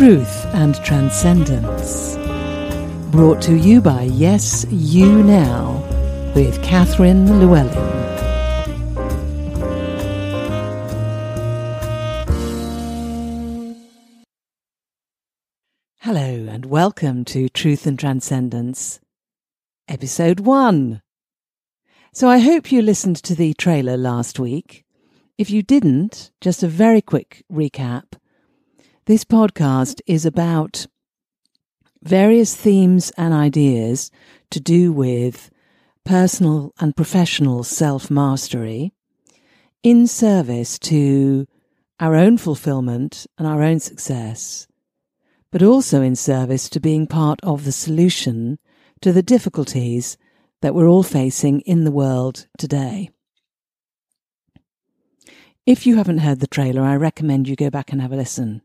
Truth and Transcendence. Brought to you by Yes You Now with Catherine Llewellyn. Hello and welcome to Truth and Transcendence, Episode 1. So I hope you listened to the trailer last week. If you didn't, just a very quick recap. This podcast is about various themes and ideas to do with personal and professional self mastery in service to our own fulfillment and our own success, but also in service to being part of the solution to the difficulties that we're all facing in the world today. If you haven't heard the trailer, I recommend you go back and have a listen.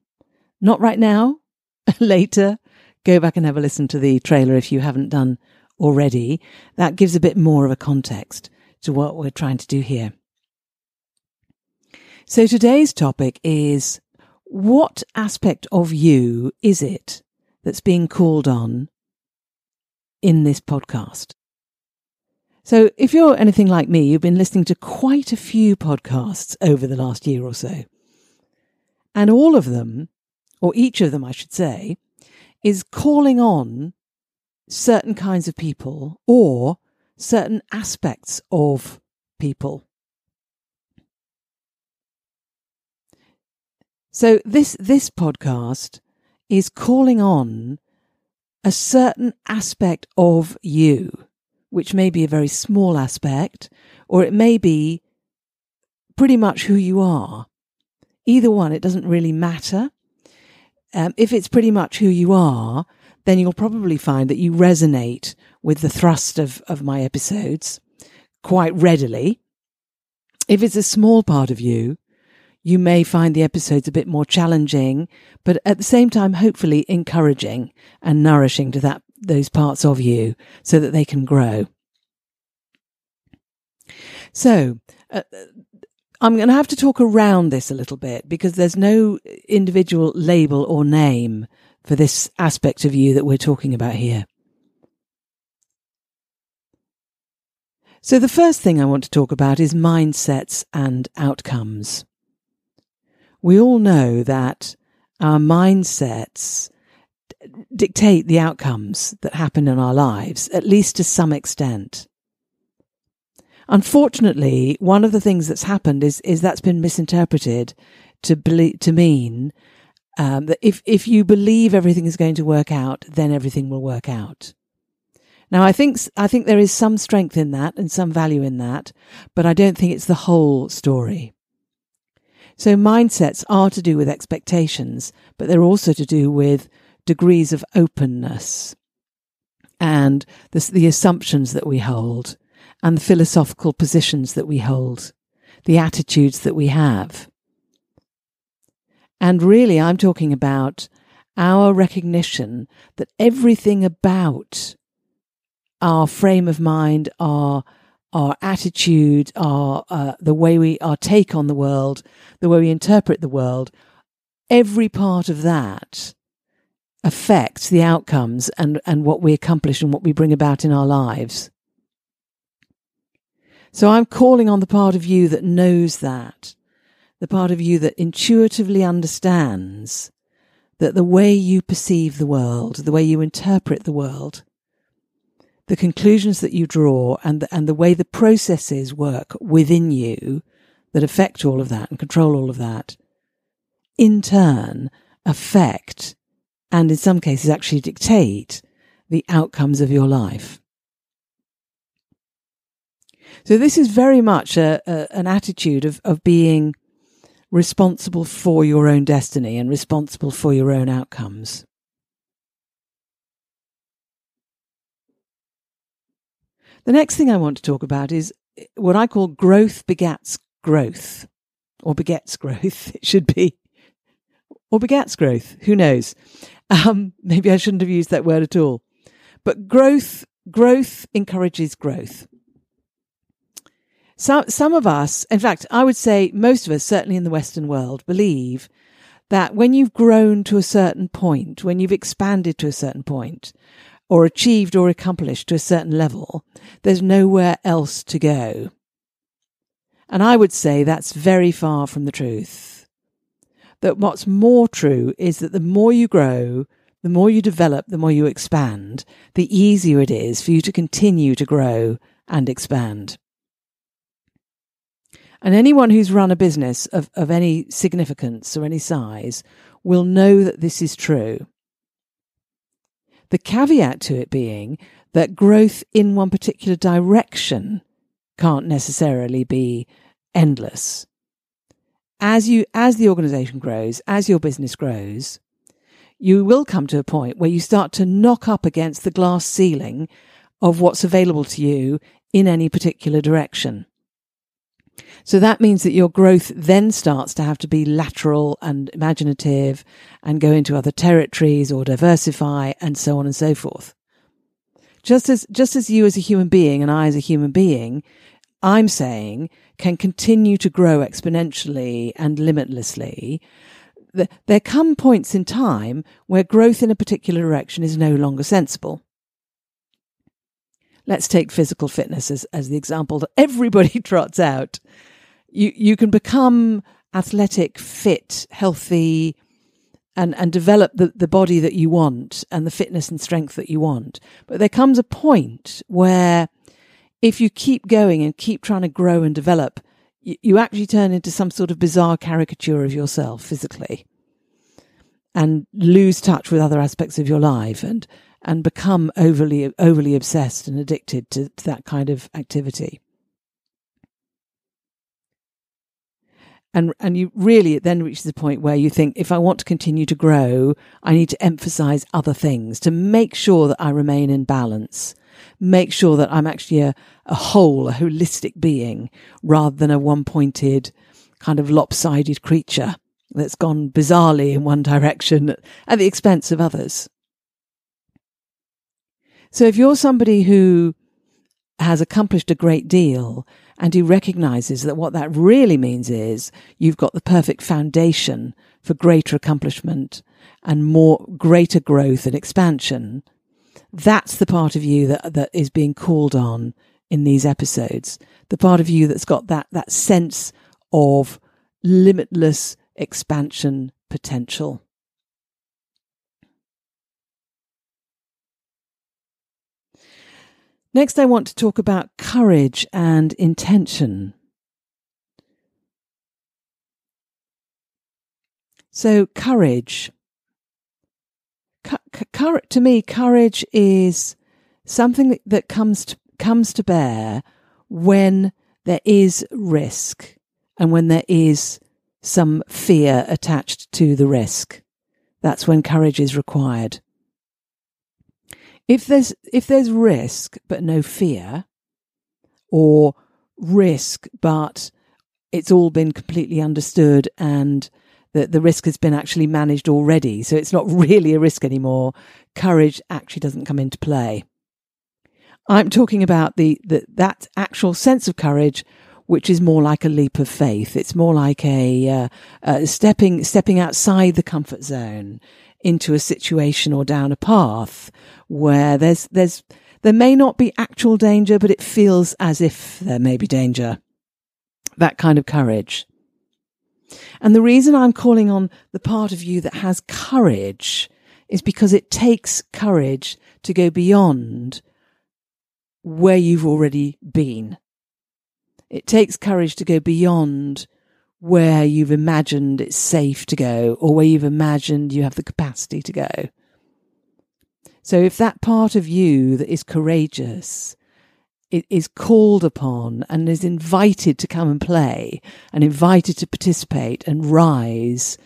Not right now, later. Go back and have a listen to the trailer if you haven't done already. That gives a bit more of a context to what we're trying to do here. So today's topic is what aspect of you is it that's being called on in this podcast? So if you're anything like me, you've been listening to quite a few podcasts over the last year or so. And all of them or each of them, I should say, is calling on certain kinds of people or certain aspects of people. So this this podcast is calling on a certain aspect of you, which may be a very small aspect, or it may be pretty much who you are. Either one, it doesn't really matter. Um, if it's pretty much who you are, then you'll probably find that you resonate with the thrust of, of my episodes quite readily. If it's a small part of you, you may find the episodes a bit more challenging, but at the same time, hopefully encouraging and nourishing to that, those parts of you so that they can grow. So, uh, I'm going to have to talk around this a little bit because there's no individual label or name for this aspect of you that we're talking about here. So the first thing I want to talk about is mindsets and outcomes. We all know that our mindsets dictate the outcomes that happen in our lives, at least to some extent. Unfortunately, one of the things that's happened is is that's been misinterpreted to to mean um, that if if you believe everything is going to work out, then everything will work out. Now, I think I think there is some strength in that and some value in that, but I don't think it's the whole story. So mindsets are to do with expectations, but they're also to do with degrees of openness and the, the assumptions that we hold and the philosophical positions that we hold, the attitudes that we have. And really, I'm talking about our recognition that everything about our frame of mind, our our attitude, our uh, the way we our take on the world, the way we interpret the world, every part of that affects the outcomes and and what we accomplish and what we bring about in our lives. So I'm calling on the part of you that knows that, the part of you that intuitively understands that the way you perceive the world, the way you interpret the world, the conclusions that you draw and the, and the way the processes work within you that affect all of that and control all of that, in turn affect and in some cases actually dictate the outcomes of your life. So this is very much a, a, an attitude of, of being responsible for your own destiny and responsible for your own outcomes. The next thing I want to talk about is what I call growth begats growth, or begets growth, it should be, or begats growth, who knows? Um, maybe I shouldn't have used that word at all. But growth, growth encourages growth. Some, some of us, in fact, I would say most of us, certainly in the Western world, believe that when you've grown to a certain point, when you've expanded to a certain point, or achieved or accomplished to a certain level, there's nowhere else to go. And I would say that's very far from the truth. That what's more true is that the more you grow, the more you develop, the more you expand, the easier it is for you to continue to grow and expand. And anyone who's run a business of, of any significance or any size will know that this is true. The caveat to it being that growth in one particular direction can't necessarily be endless. As you, as the organization grows, as your business grows, you will come to a point where you start to knock up against the glass ceiling of what's available to you in any particular direction. So that means that your growth then starts to have to be lateral and imaginative and go into other territories or diversify and so on and so forth. Just as, just as you as a human being and I as a human being, I'm saying can continue to grow exponentially and limitlessly. There come points in time where growth in a particular direction is no longer sensible let's take physical fitness as, as the example that everybody trots out. You, you can become athletic, fit, healthy, and, and develop the, the body that you want and the fitness and strength that you want. But there comes a point where if you keep going and keep trying to grow and develop, you, you actually turn into some sort of bizarre caricature of yourself physically and lose touch with other aspects of your life and and become overly overly obsessed and addicted to, to that kind of activity. And and you really it then reaches the point where you think if i want to continue to grow i need to emphasize other things to make sure that i remain in balance make sure that i'm actually a, a whole a holistic being rather than a one-pointed kind of lopsided creature that's gone bizarrely in one direction at the expense of others. So if you're somebody who has accomplished a great deal and who recognizes that what that really means is you've got the perfect foundation for greater accomplishment and more greater growth and expansion, that's the part of you that, that is being called on in these episodes. The part of you that's got that, that sense of limitless expansion potential. Next, I want to talk about courage and intention. So, courage. to me, courage is something that comes to, comes to bear when there is risk and when there is some fear attached to the risk. That's when courage is required. If there's if there's risk but no fear, or risk but it's all been completely understood and the, the risk has been actually managed already, so it's not really a risk anymore, courage actually doesn't come into play. I'm talking about the, the that actual sense of courage which is more like a leap of faith. It's more like a uh, uh, stepping stepping outside the comfort zone into a situation or down a path where there's, there's, there may not be actual danger, but it feels as if there may be danger. That kind of courage. And the reason I'm calling on the part of you that has courage is because it takes courage to go beyond where you've already been. It takes courage to go beyond where you've imagined it's safe to go or where you've imagined you have the capacity to go. So if that part of you that is courageous it is called upon and is invited to come and play and invited to participate and rise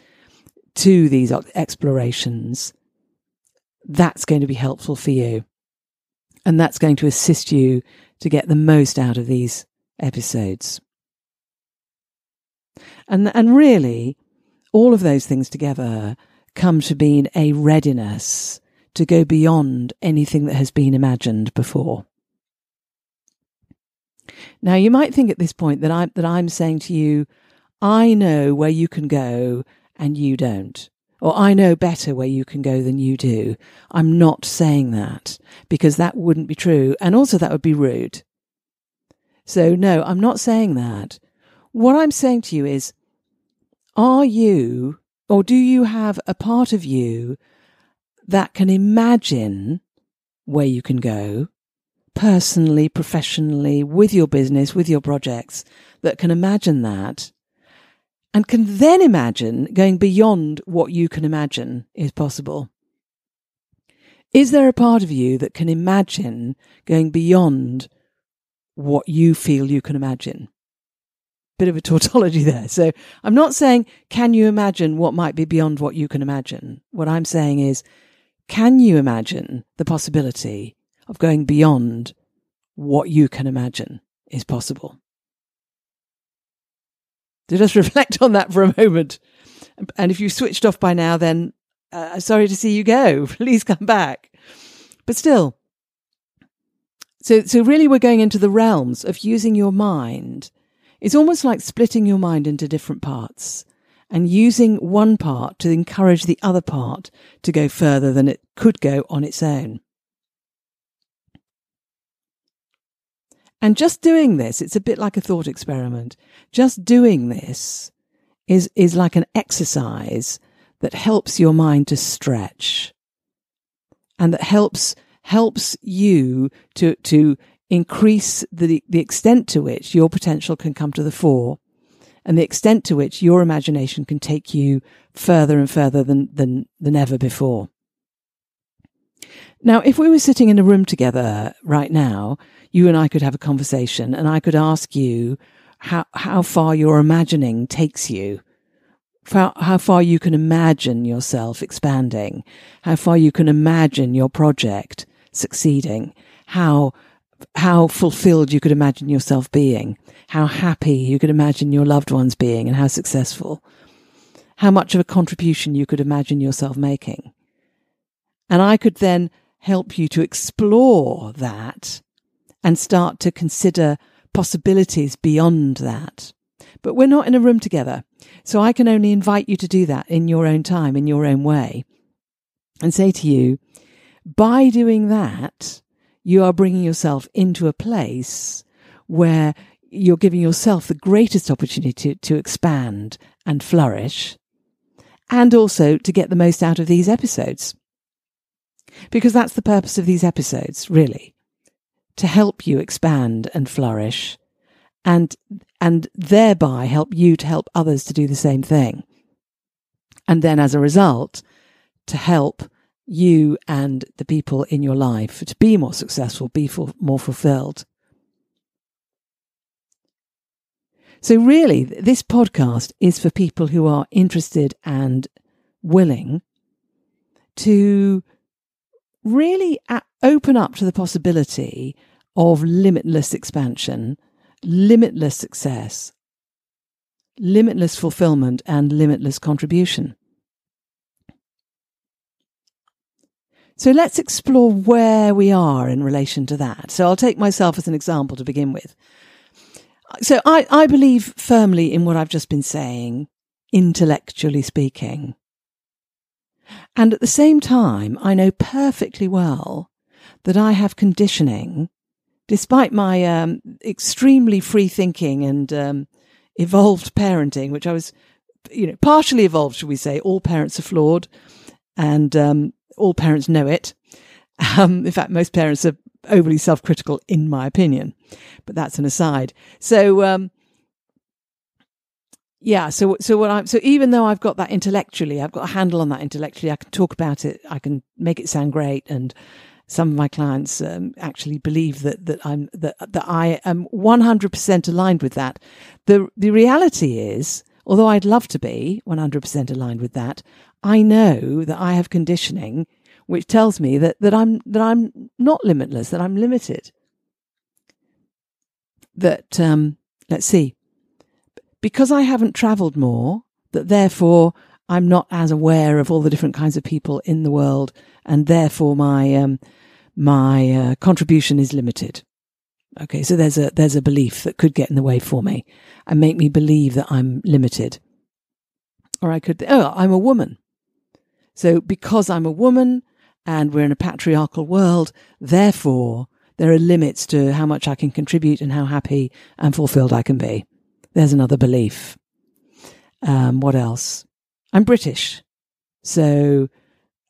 to these explorations, that's going to be helpful for you. And that's going to assist you to get the most out of these episodes. And, and really, all of those things together come to being a readiness to go beyond anything that has been imagined before. Now, you might think at this point that I'm, that I'm saying to you, I know where you can go and you don't. Or I know better where you can go than you do. I'm not saying that because that wouldn't be true. And also that would be rude. So no, I'm not saying that. What I'm saying to you is, are you or do you have a part of you that can imagine where you can go personally, professionally, with your business, with your projects, that can imagine that and can then imagine going beyond what you can imagine is possible. Is there a part of you that can imagine going beyond what you feel you can imagine? Bit of a tautology there. So I'm not saying, can you imagine what might be beyond what you can imagine? What I'm saying is, can you imagine the possibility of going beyond what you can imagine is possible. So just reflect on that for a moment. And if you've switched off by now, then uh, sorry to see you go. Please come back. But still, so, so really we're going into the realms of using your mind. It's almost like splitting your mind into different parts and using one part to encourage the other part to go further than it could go on its own. And just doing this, it's a bit like a thought experiment. Just doing this is, is like an exercise that helps your mind to stretch and that helps, helps you to, to increase the, the extent to which your potential can come to the fore and the extent to which your imagination can take you further and further than, than, than ever before. Now, if we were sitting in a room together right now, you and I could have a conversation and I could ask you how, how far your imagining takes you. How, how far you can imagine yourself expanding, how far you can imagine your project succeeding, how, how fulfilled you could imagine yourself being, how happy you could imagine your loved ones being and how successful, how much of a contribution you could imagine yourself making. And I could then help you to explore that and start to consider possibilities beyond that. But we're not in a room together. So I can only invite you to do that in your own time, in your own way, and say to you, by doing that, you are bringing yourself into a place where you're giving yourself the greatest opportunity to, expand and flourish and also to get the most out of these episodes. Because that's the purpose of these episodes, really to help you expand and flourish and and thereby help you to help others to do the same thing and then as a result to help you and the people in your life to be more successful be more fulfilled so really this podcast is for people who are interested and willing to really open up to the possibility of limitless expansion, limitless success, limitless fulfillment, and limitless contribution. So let's explore where we are in relation to that. So I'll take myself as an example to begin with. So I, I believe firmly in what I've just been saying, intellectually speaking. And at the same time, I know perfectly well that I have conditioning, despite my um, extremely free thinking and um, evolved parenting, which I was, you know, partially evolved, should we say. All parents are flawed and um, all parents know it. Um, in fact, most parents are overly self critical, in my opinion, but that's an aside. So, um, yeah so so what i'm so even though i've got that intellectually i've got a handle on that intellectually i can talk about it i can make it sound great and some of my clients um, actually believe that that i'm that that i am 100% aligned with that the the reality is although i'd love to be 100% aligned with that i know that i have conditioning which tells me that that i'm that i'm not limitless that i'm limited that um let's see because I haven't traveled more, that therefore I'm not as aware of all the different kinds of people in the world, and therefore my um, my uh, contribution is limited. Okay, so there's a there's a belief that could get in the way for me and make me believe that I'm limited. Or I could, oh, I'm a woman. So because I'm a woman and we're in a patriarchal world, therefore there are limits to how much I can contribute and how happy and fulfilled I can be. There's another belief. Um, what else? I'm British. So,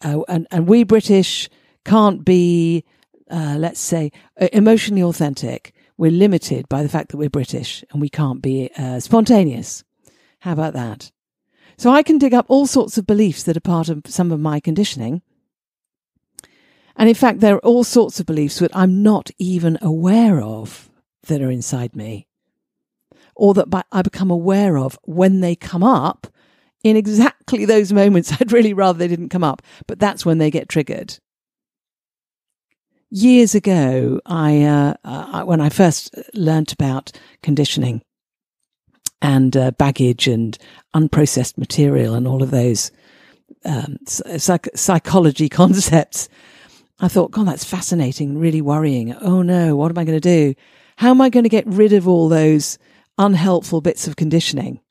uh, and, and we British can't be, uh, let's say, emotionally authentic. We're limited by the fact that we're British and we can't be uh, spontaneous. How about that? So I can dig up all sorts of beliefs that are part of some of my conditioning. And in fact, there are all sorts of beliefs that I'm not even aware of that are inside me, or that I become aware of when they come up in exactly those moments. I'd really rather they didn't come up, but that's when they get triggered. Years ago, I, uh, uh, when I first learnt about conditioning, and uh, baggage and unprocessed material and all of those um, psych- psychology concepts. I thought, God, that's fascinating, really worrying. Oh no, what am I going to do? How am I going to get rid of all those unhelpful bits of conditioning?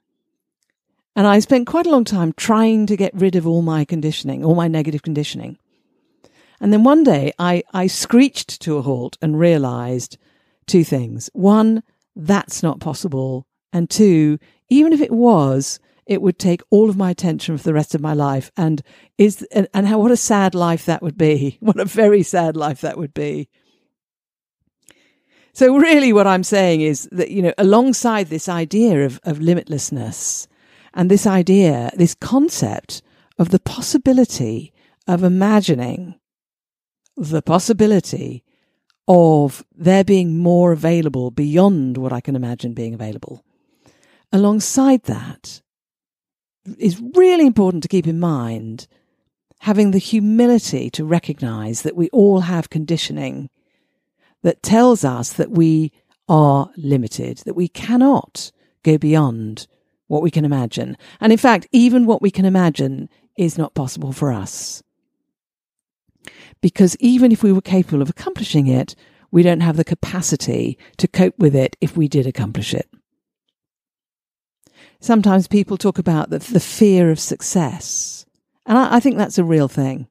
And I spent quite a long time trying to get rid of all my conditioning, all my negative conditioning. And then one day I, I screeched to a halt and realized two things. One, that's not possible and two, even if it was, it would take all of my attention for the rest of my life. And is and, and how what a sad life that would be. What a very sad life that would be. So really what I'm saying is that, you know, alongside this idea of, of limitlessness and this idea, this concept of the possibility of imagining the possibility of there being more available beyond what I can imagine being available alongside that is really important to keep in mind having the humility to recognize that we all have conditioning that tells us that we are limited, that we cannot go beyond what we can imagine. And in fact, even what we can imagine is not possible for us. Because even if we were capable of accomplishing it, we don't have the capacity to cope with it if we did accomplish it sometimes people talk about the, the fear of success. And I, I think that's a real thing.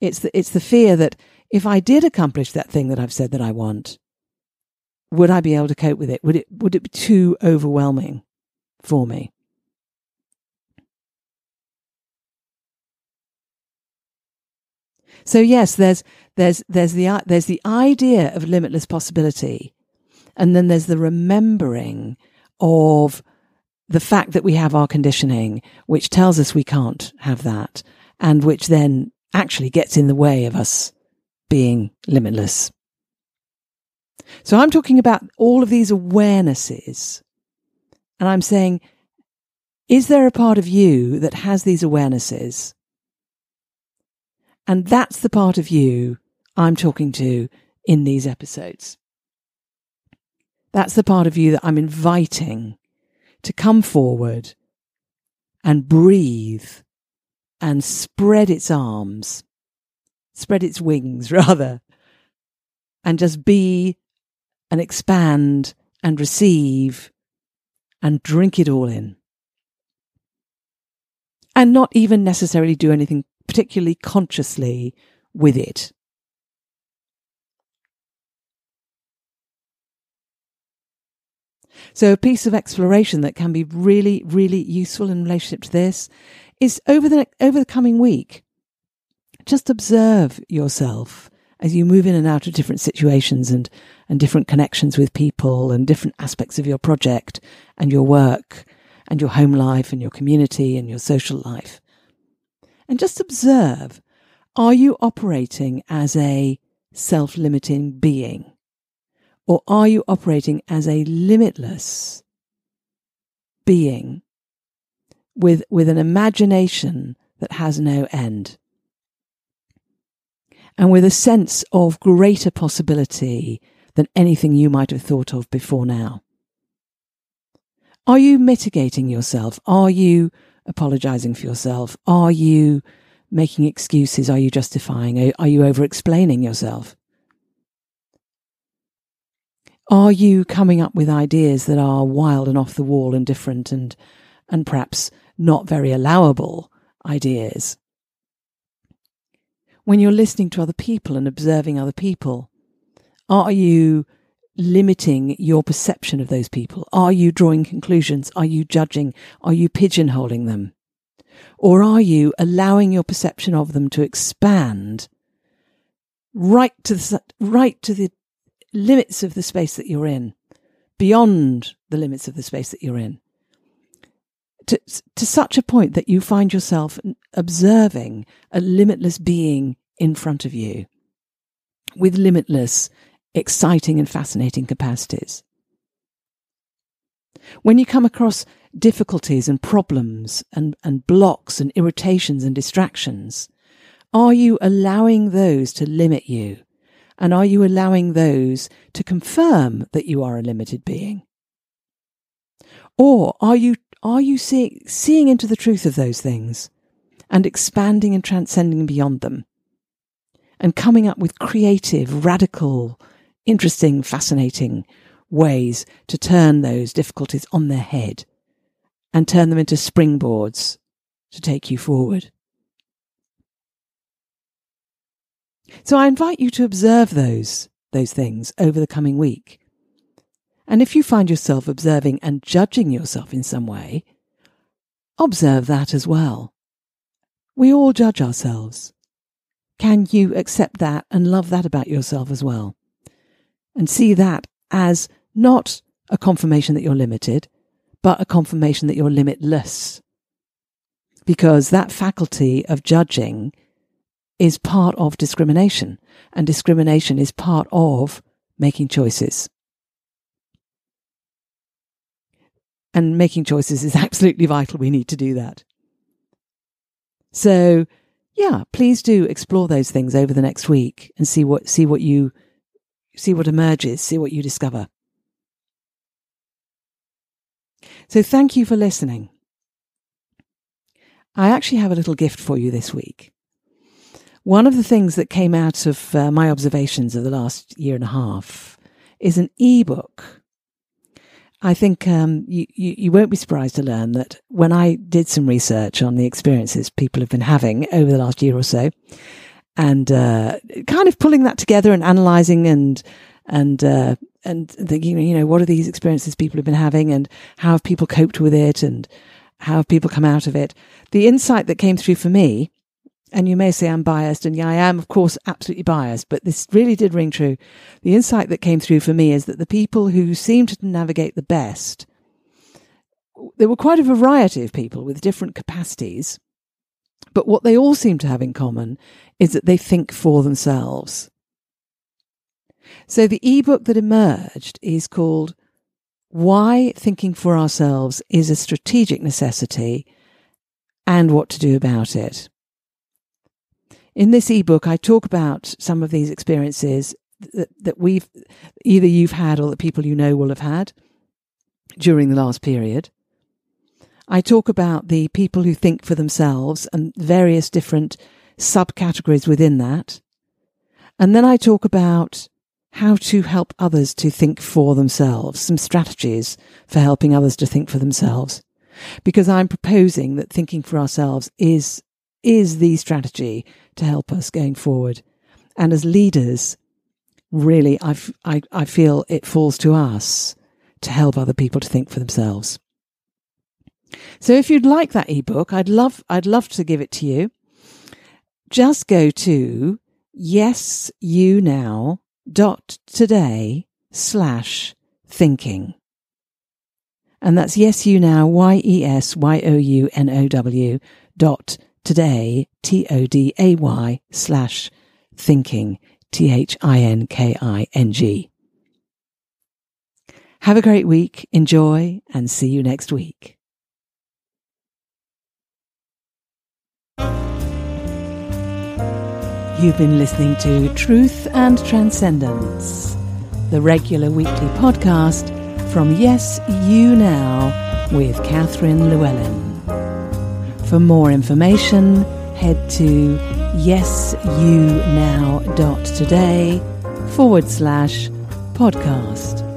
It's the, it's the fear that if I did accomplish that thing that I've said that I want, would I be able to cope with it? Would it, would it be too overwhelming for me? So yes, there's, there's, there's the, there's the idea of limitless possibility. And then there's the remembering of the fact that we have our conditioning, which tells us we can't have that, and which then actually gets in the way of us being limitless. So I'm talking about all of these awarenesses, and I'm saying, is there a part of you that has these awarenesses? And that's the part of you I'm talking to in these episodes. That's the part of you that I'm inviting to come forward and breathe and spread its arms, spread its wings rather, and just be and expand and receive and drink it all in. And not even necessarily do anything particularly consciously with it. So a piece of exploration that can be really, really useful in relationship to this is over the, over the coming week. Just observe yourself as you move in and out of different situations and, and different connections with people and different aspects of your project and your work and your home life and your community and your social life. And just observe, are you operating as a self-limiting being? Or are you operating as a limitless being with, with an imagination that has no end? And with a sense of greater possibility than anything you might have thought of before now? Are you mitigating yourself? Are you apologizing for yourself? Are you making excuses? Are you justifying? Are you over explaining yourself? Are you coming up with ideas that are wild and off the wall and different and, and perhaps not very allowable ideas. When you're listening to other people and observing other people, are you limiting your perception of those people? Are you drawing conclusions? Are you judging? Are you pigeonholing them? Or are you allowing your perception of them to expand right to the, right to the limits of the space that you're in, beyond the limits of the space that you're in? To, to such a point that you find yourself observing a limitless being in front of you with limitless, exciting and fascinating capacities. When you come across difficulties and problems and, and blocks and irritations and distractions, are you allowing those to limit you? And are you allowing those to confirm that you are a limited being? Or are you, are you see, seeing into the truth of those things and expanding and transcending beyond them and coming up with creative, radical, interesting, fascinating ways to turn those difficulties on their head and turn them into springboards to take you forward. So I invite you to observe those, those things over the coming week. And if you find yourself observing and judging yourself in some way, observe that as well. We all judge ourselves. Can you accept that and love that about yourself as well? And see that as not a confirmation that you're limited, but a confirmation that you're limitless. Because that faculty of judging is part of discrimination, and discrimination is part of making choices. And making choices is absolutely vital. We need to do that. So, yeah, please do explore those things over the next week and see what see what you see what emerges, see what you discover. So thank you for listening. I actually have a little gift for you this week. One of the things that came out of uh, my observations of the last year and a half is an ebook. I think um, you, you, you won't be surprised to learn that when I did some research on the experiences people have been having over the last year or so, and uh, kind of pulling that together and analysing and and uh, and thinking, you know, what are these experiences people have been having and how have people coped with it and how have people come out of it? The insight that came through for me, and you may say I'm biased, and yeah, I am, of course, absolutely biased, but this really did ring true. The insight that came through for me is that the people who seemed to navigate the best, there were quite a variety of people with different capacities, but what they all seem to have in common is that they think for themselves. So the ebook that emerged is called Why Thinking for Ourselves is a Strategic Necessity and What to Do About It. In this ebook, I talk about some of these experiences that, that we've either you've had or that people you know will have had during the last period. I talk about the people who think for themselves and various different subcategories within that. And then I talk about how to help others to think for themselves, some strategies for helping others to think for themselves. Because I'm proposing that thinking for ourselves is, is the strategy to help us going forward. And as leaders, really, I, I, I feel it falls to us to help other people to think for themselves. So if you'd like that ebook, I'd love, I'd love to give it to you. Just go to yes, you now dot today slash thinking. And that's yes you now, Y E S Y O U N O W dot today, T O D A Y slash thinking, T H I N K I N G. Have a great week, enjoy, and see you next week. You've been listening to Truth and Transcendence, the regular weekly podcast from Yes You Now with Catherine Llewellyn. For more information, head to yesyounow.today forward slash podcast.